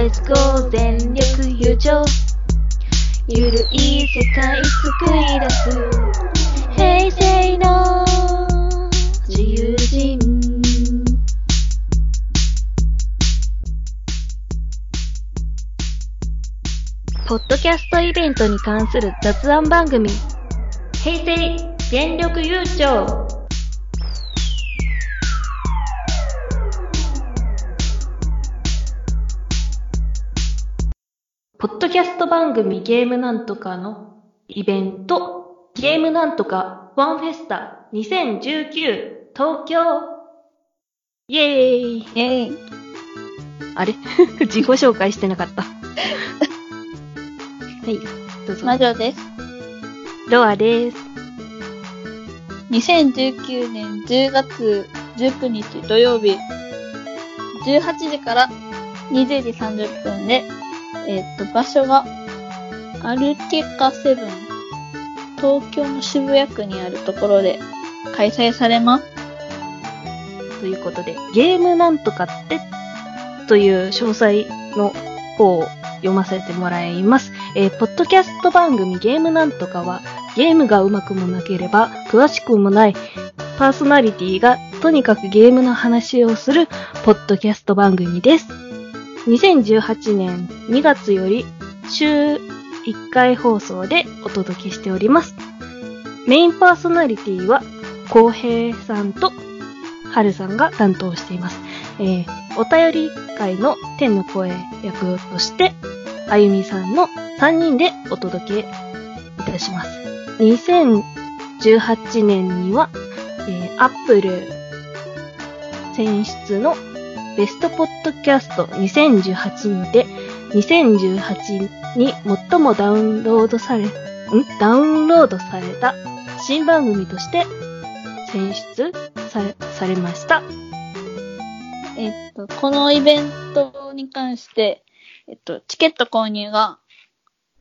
Let's go 全力友情。ゆるい世界作り出す。平成の自由人。ポッドキャストイベントに関する雑談番組。平成全力優勝ポッドキャスト番組ゲームなんとかのイベントゲームなんとかワンフェスタ2019東京イェーイイェイ。あれ？自己紹介してなかった。はい、どうぞ。魔女です。ロアです。2019年10月19日土曜日、18時から20時30分で、えっ、と、場所が、アルティカセブン、東京の渋谷区にあるところで開催されます。ということで、ゲームなんとかって、という詳細の方を読ませてもらいます。えーポッドキャスト番組ゲームなんとかは、ゲームが上手くもなければ、詳しくもない、パーソナリティがとにかくゲームの話をする、ポッドキャスト番組です。2018年2月より、週1回放送でお届けしております。メインパーソナリティは、浩平さんとはるさんが担当しています。えー、お便り会の天の声役として、あゆみさんの3人でお届けいたします。2018年には、えー、アップル選出のベストポッドキャスト2018で、2018に最もダウンロードされ、ん？ダウンロードされた新番組として選出され、されました。えっ、と、このイベントに関して、えっ、と、チケット購入が、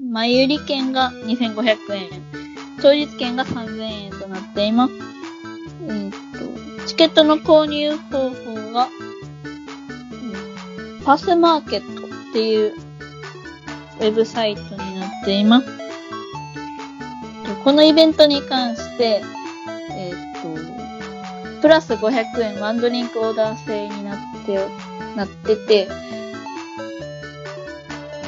前売り券が2500円、当日券が3000円となっています。えっ、と、チケットの購入方法が、うんパスマーケットっていうウェブサイトになっています。このイベントに関して、えっ、と、プラス500円ワンドリンクオーダー制になって、なってて、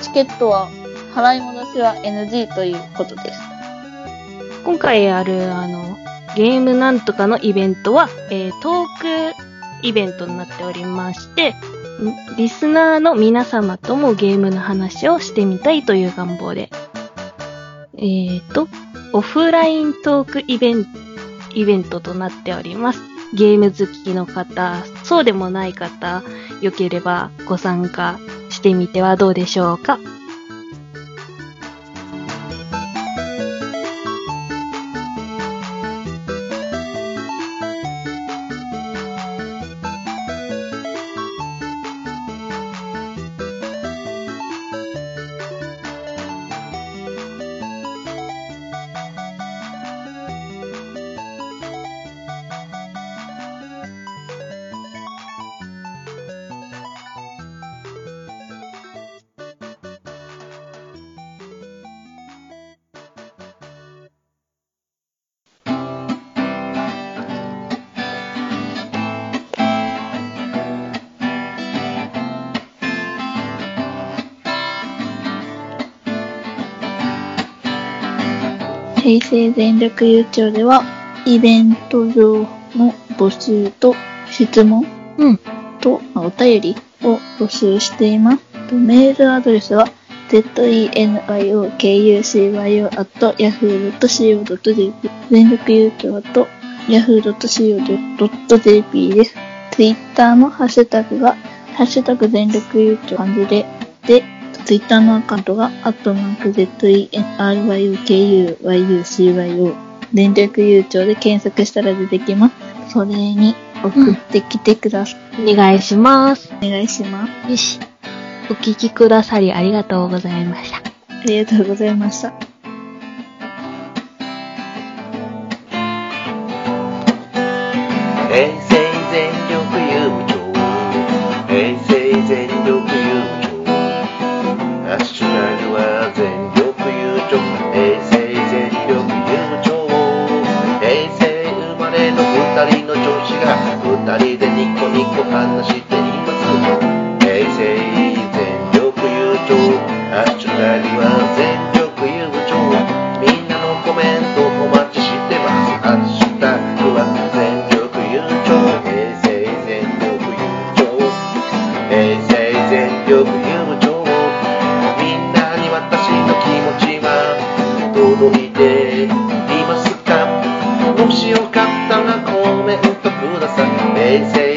チケットは払い戻しは NG ということです。今回ある、あの、ゲームなんとかのイベントは、えートークイベントになっておりまして、リスナーの皆様ともゲームの話をしてみたいという願望で、えーと、オフライントークイベント、イベントとなっております。ゲーム好きの方、そうでもない方、良ければご参加してみてはどうでしょうか？平成全力優勝では、イベント上の募集と質問うん。とまあお便りを募集しています。とメールアドレスは zeniokucyo.yahoo.co.jp 全力優勝と yahoo.co.jp です。ツイッターのハッシュタグが、ハッシュタグ全力優勝漢字で、で、ツイッターのアカウントが、アットマーク ZENRYUKUYUCYO 全力優勝で検索したら出てきます。それに送ってきてください。お願いします。お願いします。よし。お聞きくださりありがとうございました。ありがとうございました。平成全力人の上司が二人でニコニコ話しています平成全力優勝ハッシュタグは全力優勝みんなのコメントお待ちしてますハッシュタグは全力優勝平成全力優勝平成全力優勝みんなに私の気持ちは届いていますかもしよかったらコ